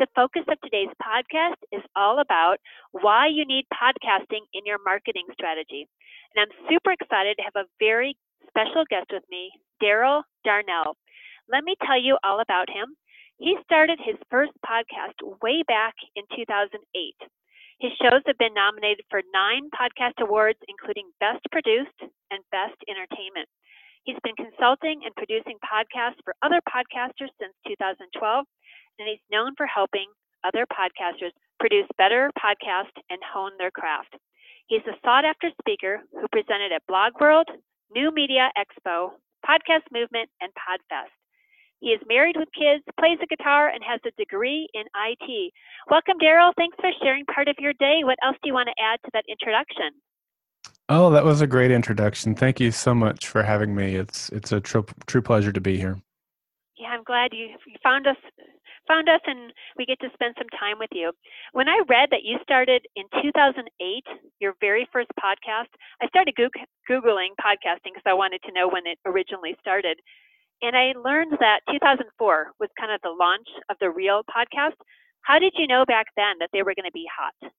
The focus of today's podcast is all about why you need podcasting in your marketing strategy. And I'm super excited to have a very special guest with me, Darrell Darnell. Let me tell you all about him. He started his first podcast way back in 2008. His shows have been nominated for nine podcast awards, including Best Produced and Best Entertainment. He's been consulting and producing podcasts for other podcasters since 2012 and he's known for helping other podcasters produce better podcasts and hone their craft. He's a sought after speaker who presented at Blog World, New Media Expo, Podcast Movement, and Podfest. He is married with kids, plays the guitar, and has a degree in IT. Welcome, Darrell. Thanks for sharing part of your day. What else do you want to add to that introduction? Oh, that was a great introduction. Thank you so much for having me. It's it's a true true pleasure to be here. Yeah, I'm glad you, you found us found us and we get to spend some time with you. When I read that you started in 2008, your very first podcast, I started Googling podcasting because I wanted to know when it originally started. And I learned that 2004 was kind of the launch of the real podcast. How did you know back then that they were going to be hot?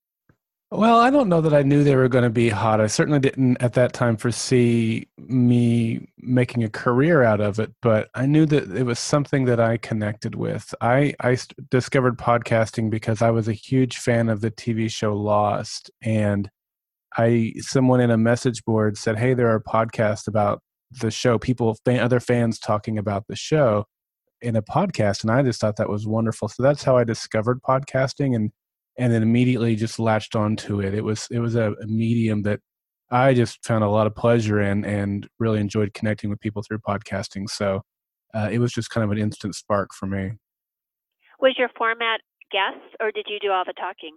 Well, I don't know that I knew they were going to be hot. I certainly didn't at that time foresee me making a career out of it, but I knew that it was something that I connected with. I, I discovered podcasting because I was a huge fan of the TV show Lost, and I someone in a message board said, "Hey, there are podcasts about the show. People, other fans talking about the show." in a podcast and i just thought that was wonderful so that's how i discovered podcasting and and then immediately just latched onto it. It was it was a, a medium that I just found a lot of pleasure in and really enjoyed connecting with people through podcasting. So uh, it was just kind of an instant spark for me. Was your format guests or did you do all the talking?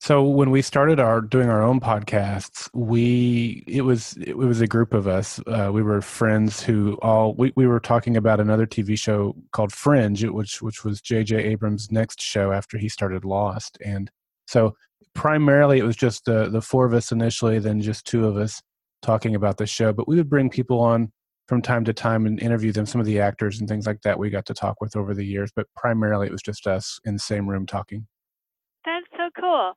So when we started our doing our own podcasts, we it was it was a group of us. Uh, we were friends who all we, we were talking about another TV show called Fringe, which which was J.J. Abrams' next show after he started Lost, and so primarily it was just the the four of us initially, then just two of us talking about the show. But we would bring people on from time to time and interview them, some of the actors and things like that we got to talk with over the years. But primarily it was just us in the same room talking. That's so cool.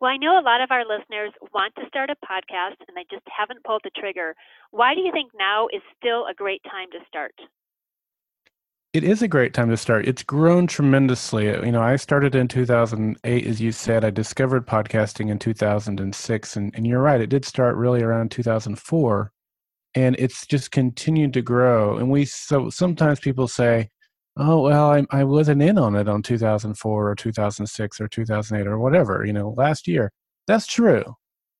Well, I know a lot of our listeners want to start a podcast and they just haven't pulled the trigger. Why do you think now is still a great time to start? It is a great time to start. It's grown tremendously. You know, I started in 2008, as you said. I discovered podcasting in 2006. And, and you're right, it did start really around 2004. And it's just continued to grow. And we, so sometimes people say, oh well I, I wasn't in on it on 2004 or 2006 or 2008 or whatever you know last year. That's true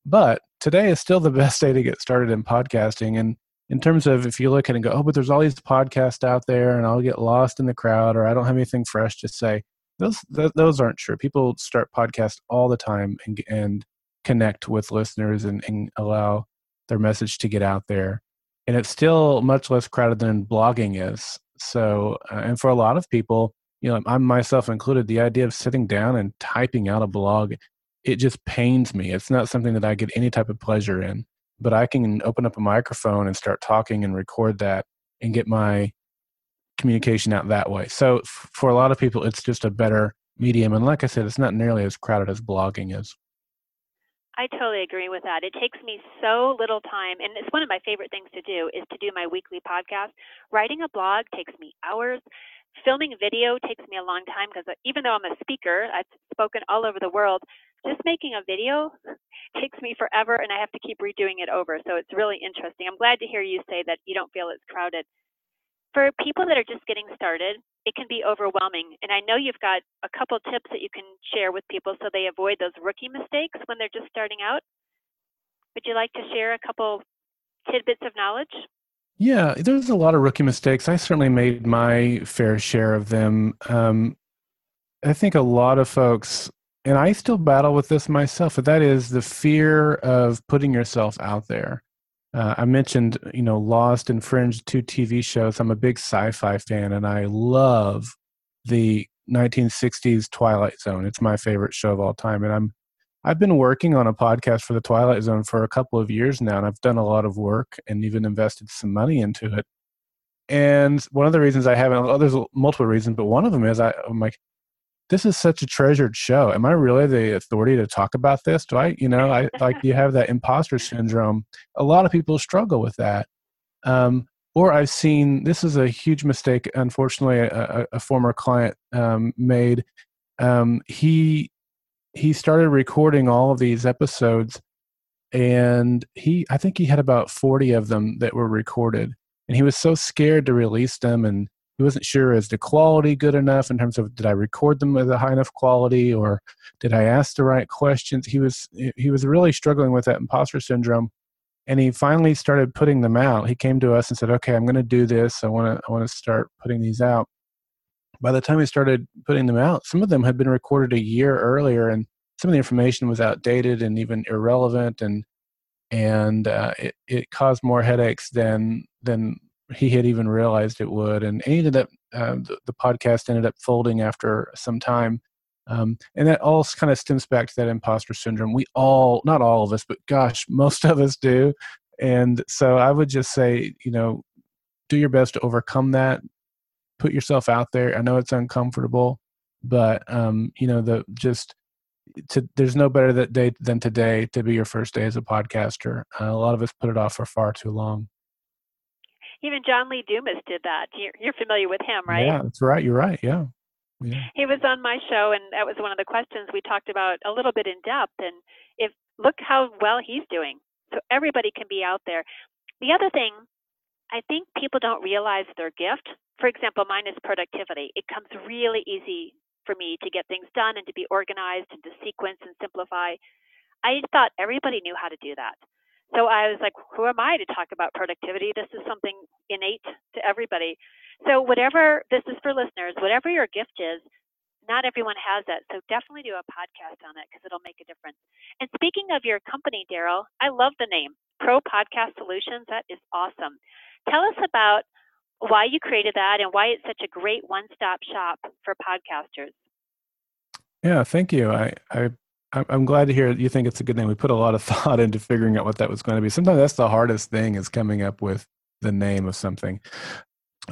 but today is still the best day to get started in podcasting and in terms of if you look at it and go oh but there's all these podcasts out there and i'll get lost in the crowd or i don't have anything fresh to say those th- those aren't true. People start podcasts all the time and, and connect with listeners and, and allow their message to get out there and it's still much less crowded than blogging is so, uh, and for a lot of people, you know, I'm myself included, the idea of sitting down and typing out a blog, it just pains me. It's not something that I get any type of pleasure in. But I can open up a microphone and start talking and record that and get my communication out that way. So, f- for a lot of people, it's just a better medium. And like I said, it's not nearly as crowded as blogging is. I totally agree with that. It takes me so little time, and it's one of my favorite things to do is to do my weekly podcast. Writing a blog takes me hours. Filming video takes me a long time because uh, even though I'm a speaker, I've spoken all over the world. Just making a video takes me forever, and I have to keep redoing it over. So it's really interesting. I'm glad to hear you say that you don't feel it's crowded. For people that are just getting started, it can be overwhelming. And I know you've got a couple tips that you can share with people so they avoid those rookie mistakes when they're just starting out. Would you like to share a couple tidbits of knowledge? Yeah, there's a lot of rookie mistakes. I certainly made my fair share of them. Um, I think a lot of folks, and I still battle with this myself, but that is the fear of putting yourself out there. Uh, I mentioned, you know, Lost and Fringe, two TV shows. I'm a big sci-fi fan, and I love the 1960s Twilight Zone. It's my favorite show of all time, and I'm I've been working on a podcast for the Twilight Zone for a couple of years now, and I've done a lot of work and even invested some money into it. And one of the reasons I haven't, well, there's multiple reasons, but one of them is I, I'm like, this is such a treasured show. Am I really the authority to talk about this? Do I, you know, I like you have that imposter syndrome. A lot of people struggle with that. Um, or I've seen this is a huge mistake. Unfortunately, a, a former client um, made. Um, he he started recording all of these episodes, and he I think he had about forty of them that were recorded, and he was so scared to release them and he wasn't sure is the quality good enough in terms of did I record them with a high enough quality or did I ask the right questions. He was he was really struggling with that imposter syndrome, and he finally started putting them out. He came to us and said, "Okay, I'm going to do this. I want to I want to start putting these out." By the time he started putting them out, some of them had been recorded a year earlier, and some of the information was outdated and even irrelevant, and and uh, it it caused more headaches than than he had even realized it would. And ended up, uh, the, the, podcast ended up folding after some time. Um, and that all kind of stems back to that imposter syndrome. We all, not all of us, but gosh, most of us do. And so I would just say, you know, do your best to overcome that. Put yourself out there. I know it's uncomfortable, but um, you know, the just to, there's no better that day than today to be your first day as a podcaster. Uh, a lot of us put it off for far too long. Even John Lee Dumas did that. You're, you're familiar with him, right? Yeah, that's right. You're right. Yeah. yeah. He was on my show, and that was one of the questions we talked about a little bit in depth. And if look how well he's doing, so everybody can be out there. The other thing, I think people don't realize their gift. For example, mine is productivity. It comes really easy for me to get things done and to be organized and to sequence and simplify. I thought everybody knew how to do that. So I was like, who am I to talk about productivity? This is something innate to everybody. So whatever this is for listeners, whatever your gift is, not everyone has that. So definitely do a podcast on it because it'll make a difference. And speaking of your company, Darrell, I love the name Pro Podcast Solutions. That is awesome. Tell us about why you created that and why it's such a great one-stop shop for podcasters. Yeah, thank you. I, I I'm glad to hear you think it's a good name. We put a lot of thought into figuring out what that was going to be. Sometimes that's the hardest thing is coming up with the name of something.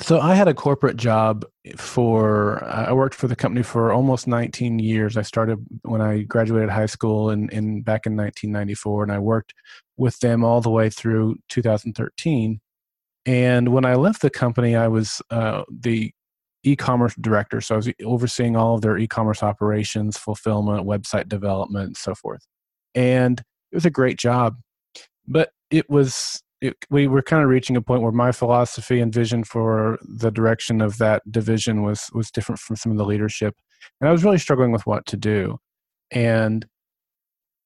So I had a corporate job for I worked for the company for almost 19 years. I started when I graduated high school in, in back in 1994 and I worked with them all the way through 2013. And when I left the company, I was uh, the e-commerce director so i was overseeing all of their e-commerce operations fulfillment website development and so forth. And it was a great job but it was it, we were kind of reaching a point where my philosophy and vision for the direction of that division was was different from some of the leadership and i was really struggling with what to do. And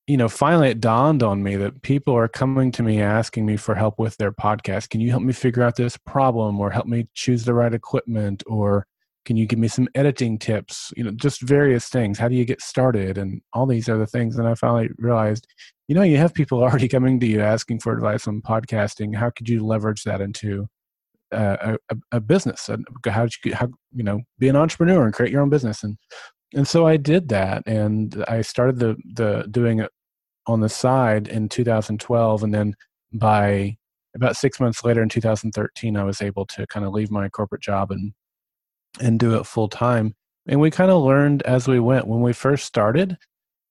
you know, finally it dawned on me that people are coming to me asking me for help with their podcast. Can you help me figure out this problem or help me choose the right equipment or can you give me some editing tips? You know, just various things. How do you get started and all these other things. And I finally realized, you know, you have people already coming to you asking for advice on podcasting. How could you leverage that into uh, a, a, business? How did you, how, you know, be an entrepreneur and create your own business? And and so I did that, and I started the the doing it on the side in 2012 and then by about six months later in 2013 i was able to kind of leave my corporate job and and do it full time and we kind of learned as we went. When we first started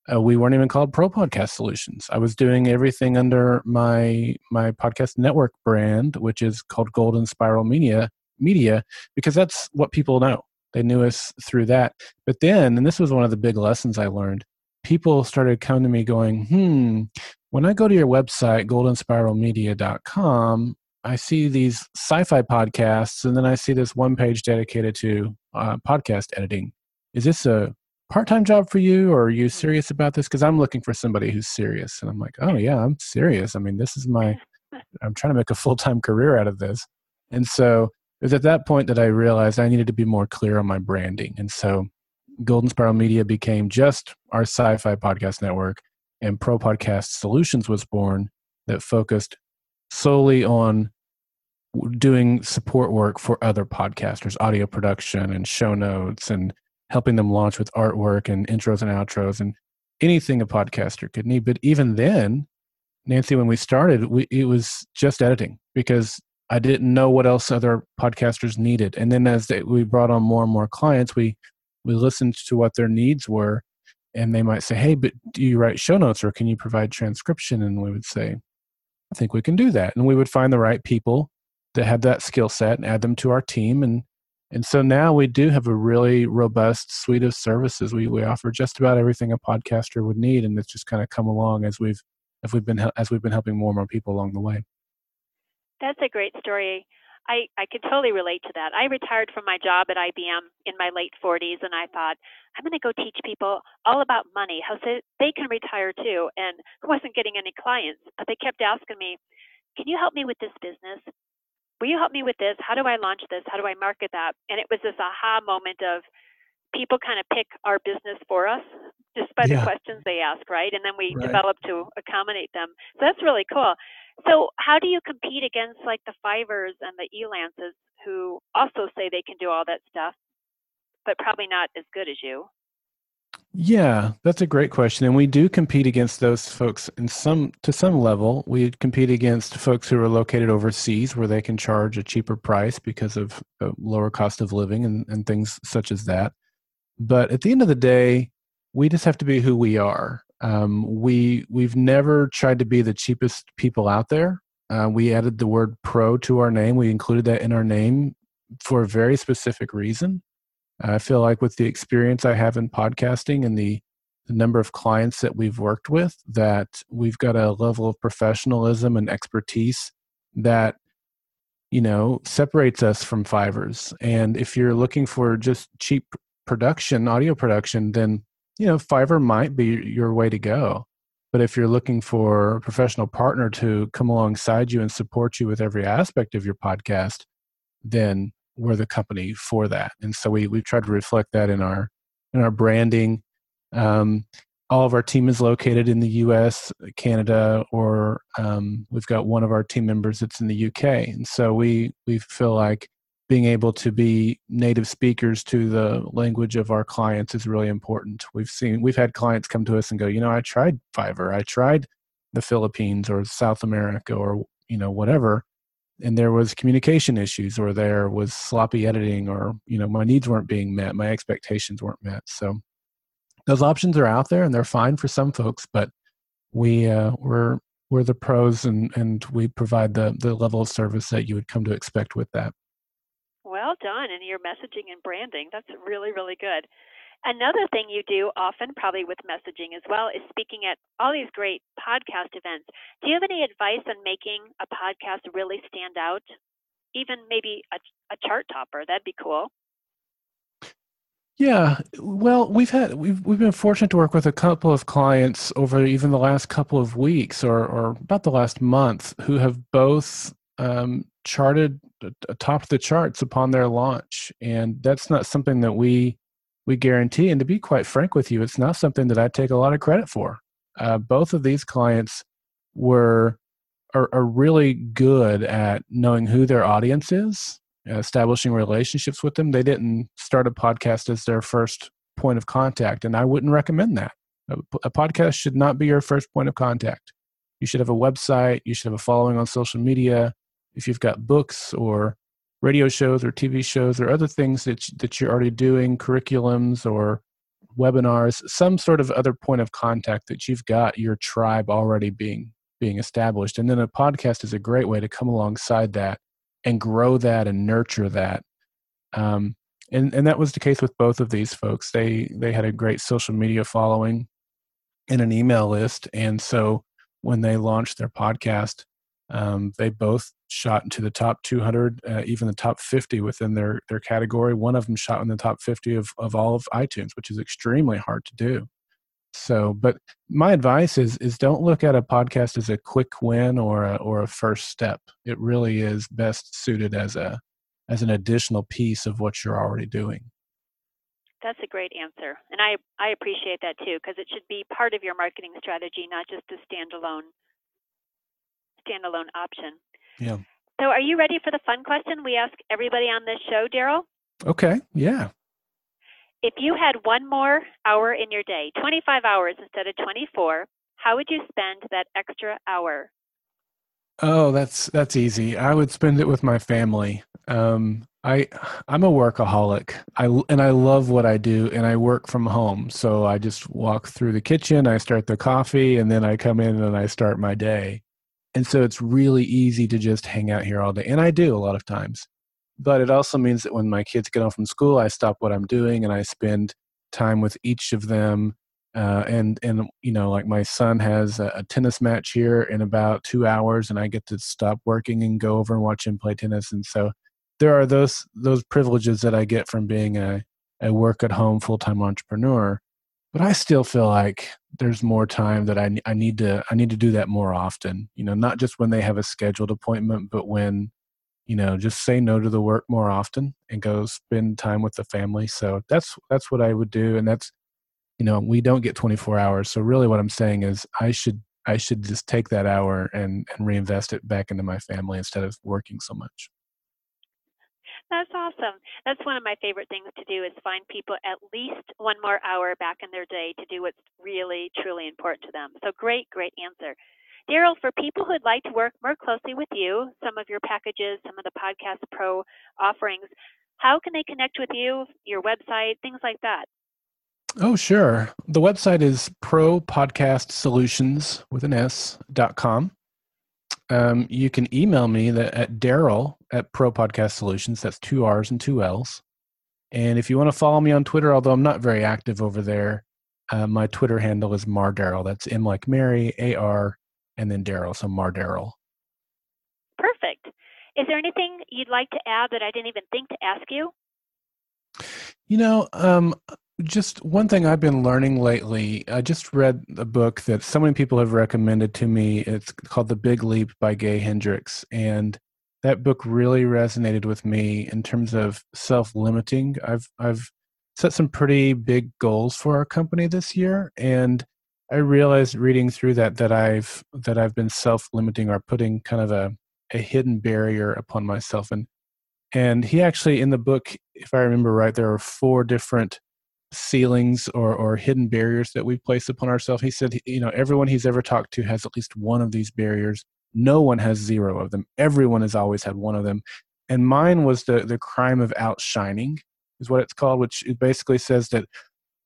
uh, we weren't even called pro podcast solutions. I was doing everything under my my podcast network brand which is called golden spiral media media because that's what people know. They knew us through that. But then and this was one of the big lessons i learned people started coming to me going, hmm, when I go to your website, goldenspiralmedia.com, I see these sci-fi podcasts, and then I see this one page dedicated to uh, podcast editing. Is this a part-time job for you, or are you serious about this? Because I'm looking for somebody who's serious, and I'm like, oh yeah, I'm serious. I mean, this is my. I'm trying to make a full-time career out of this, and so it was at that point that I realized I needed to be more clear on my branding, and so Golden Spiral Media became just our sci-fi podcast network, and Pro Podcast Solutions was born that focused solely on doing support work for other podcasters, audio production and show notes and helping them launch with artwork and intros and outros and anything a podcaster could need. But even then, Nancy, when we started, we, it was just editing because I didn't know what else other podcasters needed. And then as they, we brought on more and more clients, we we listened to what their needs were, and they might say, "Hey, but do you write show notes or can you provide transcription?" And we would say, "I think we can do that." And we would find the right people that had that skill set and add them to our team and and so now we do have a really robust suite of services. We we offer just about everything a podcaster would need, and it's just kind of come along as we've as we've been as we've been helping more and more people along the way. That's a great story. I, I could totally relate to that. I retired from my job at IBM in my late 40s, and I thought, I'm going to go teach people all about money, how they can retire too. And I wasn't getting any clients, but they kept asking me, Can you help me with this business? will you help me with this? How do I launch this? How do I market that? And it was this aha moment of people kind of pick our business for us just by yeah. the questions they ask, right? And then we right. develop to accommodate them. So that's really cool. So how do you compete against like the Fiverrs and the Elances who also say they can do all that stuff, but probably not as good as you? Yeah, that's a great question, and we do compete against those folks in some to some level. We compete against folks who are located overseas, where they can charge a cheaper price because of lower cost of living and, and things such as that. But at the end of the day, we just have to be who we are. Um, we we've never tried to be the cheapest people out there. Uh, we added the word pro to our name. We included that in our name for a very specific reason. I feel like with the experience I have in podcasting and the, the number of clients that we've worked with, that we've got a level of professionalism and expertise that you know separates us from fiverrs and if you're looking for just cheap production audio production then you know fiverr might be your way to go but if you're looking for a professional partner to come alongside you and support you with every aspect of your podcast then we're the company for that. And so we we've tried to reflect that in our in our branding. Um, all of our team is located in the us canada or um, we've got one of our team members that's in the uk and so we we feel like being able to be native speakers to the language of our clients is really important. We've seen we've had clients come to us and go you know i tried fiverr i tried the philippines or south america or you know whatever and there was communication issues or there was sloppy editing or you know my needs weren't being met my expectations weren't met. So those options are out there and they're fine for some folks but we uh, we're we're the pros and and we provide the the level of service that you would come to expect with that well done and your messaging and branding that's really really good Another thing you do often, probably with messaging as well, is speaking at all these great podcast events. Do you have any advice on making a podcast really stand out? Even maybe a, a chart topper, that'd be cool. Yeah, well, we've had we've we've been fortunate to work with a couple of clients over even the last couple of weeks, or or about the last month, who have both um, charted atop the charts upon their launch, and that's not something that we we guarantee. And to be quite frank with you, it's not something that I take a lot of credit for. Uh, both of these clients were are, are, really good at knowing who their audience is, establishing relationships with them. They didn't start a podcast as their first point of contact, and I wouldn't recommend that. A, a podcast should not be your first point of contact. You should have a website. You should have a following on social media. If you've got books or radio shows or TV shows or other things that that you're already doing, curriculums or webinars, some sort of other point of contact that you've got your tribe already being being established. And then a podcast is a great way to come alongside that and grow that and nurture that. Um, and and that was the case with both of these folks. They they had a great social media following and an email list, and so when they launched their podcast, um, they both shot into the top 200, uh, even the top 50 within their their category. One of them shot in the top 50 of of all of iTunes, which is extremely hard to do. So, but my advice is is don't look at a podcast as a quick win or a, or a first step. It really is best suited as a as an additional piece of what you're already doing. That's a great answer, and I I appreciate that too because it should be part of your marketing strategy, not just a standalone standalone option. Yeah. So, are you ready for the fun question we ask everybody on this show, Darrell? Okay. Yeah. If you had one more hour in your day, 25 hours instead of 24, how would you spend that extra hour? Oh, that's that's easy. I would spend it with my family. Um, I I'm a workaholic. I and I love what I do, and I work from home. So I just walk through the kitchen, I start the coffee, and then I come in and I start my day. And so it's really easy to just hang out here all day, and I do a lot of times. But it also means that when my kids get home from school i stop what i'm doing and i spend time with each of them uh, and and you know like my son has a, a, tennis match here in about two hours and i get to stop working and go over and watch him play tennis and so there are those those privileges that i get from being a, a work at home full-time entrepreneur. But i still feel like there's more time that I, I need to i need to do that more often you know not just when they have a scheduled appointment but when you know just say no to the work more often and go spend time with the family. So that's that's what i would do and that's you know we don't get 24 hours. So really what i'm saying is i should i should just take that hour and and reinvest it back into my family instead of working so much that's awesome. That's one of my favorite things to do is find people at least one more hour back in their day to do what's really, truly important to them. So great, great answer. Darrell, for people who'd like to work more closely with you, some of your packages, some of the Podcast Pro offerings, how can they connect with you, your website, things like that? Oh, sure. The website is propodcastsolutions with an S dot com. Um, you can email me that at Darrell at Pro Podcast Solutions. That's two R's and two L's. And if you want to follow me on Twitter, although I'm not very active over there, uh, my Twitter handle is Mar Darrell. That's M like Mary, A R and then Darrell, so Mar Darrell. Perfect. Is there anything you'd like to add that I didn't even think to ask you? You know, um, just one thing I've been learning lately. I just read a book that so many people have recommended to me. It's called The Big Leap by Gay Hendricks. And that book really resonated with me in terms of self limiting. I've, I've set some pretty big goals for our company this year. And I realized reading through that that I've that I've been self-limiting or putting kind of a, a hidden barrier upon myself and and he actually in the book if I remember right there are four different ceilings or or hidden barriers that we place upon ourselves. He said you know everyone he's ever talked to has at least one of these barriers. No one has zero of them. Everyone has always had one of them. And mine was the the crime of outshining is what it's called which basically says that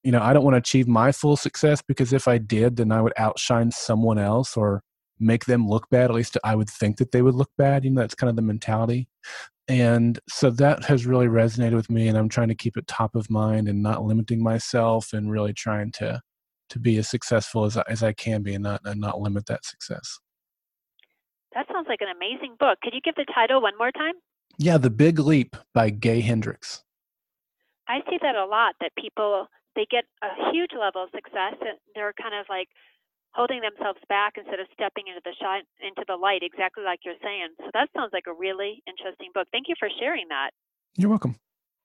you know, I don't want to achieve my full success because if I did, then I would outshine someone else or make them look bad. At least I would think that they would look bad. You know, that's kind of the mentality. And so that has really resonated with me. And I'm trying to keep it top of mind and not limiting myself and really trying to to be as successful as, as I can be and not, and not limit that success. That sounds like an amazing book. Could you give the title one more time? Yeah, The Big Leap by Gay Hendricks. I see that a lot that people they get a huge level of success and they're kind of like holding themselves back instead of stepping into the shine into the light exactly like you're saying so that sounds like a really interesting book thank you for sharing that you're welcome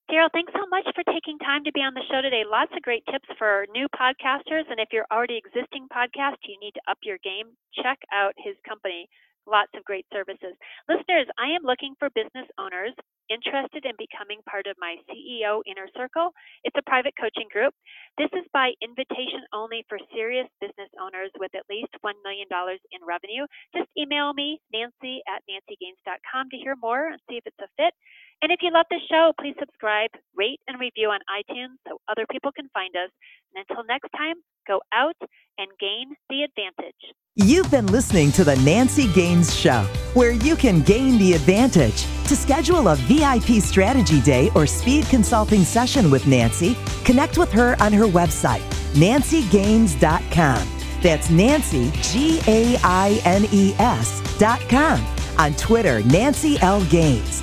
Darrell, thanks so much for taking time to be on the show today. Lots of great tips for new podcasters. And if you're already existing podcast, you need to up your game. Check out his company. Lots of great services. Listeners, I am looking for business owners interested in becoming part of my CEO Inner Circle, it's a private coaching group. This is by invitation only for serious business owners with at least $1 million in revenue. Just email me, nancy at nancygaines.com, to hear more and see if it's a fit. And if you love the show, please subscribe, rate, and review on iTunes so other people can find us. And until next time, go out and gain the advantage. You've been listening to The Nancy Gaines Show, where you can gain the advantage. To schedule a VIP strategy day or speed consulting session with Nancy, connect with her on her website, nancygaines.com. That's Nancy, G A I N E S.com On Twitter, Nancy L. Gaines.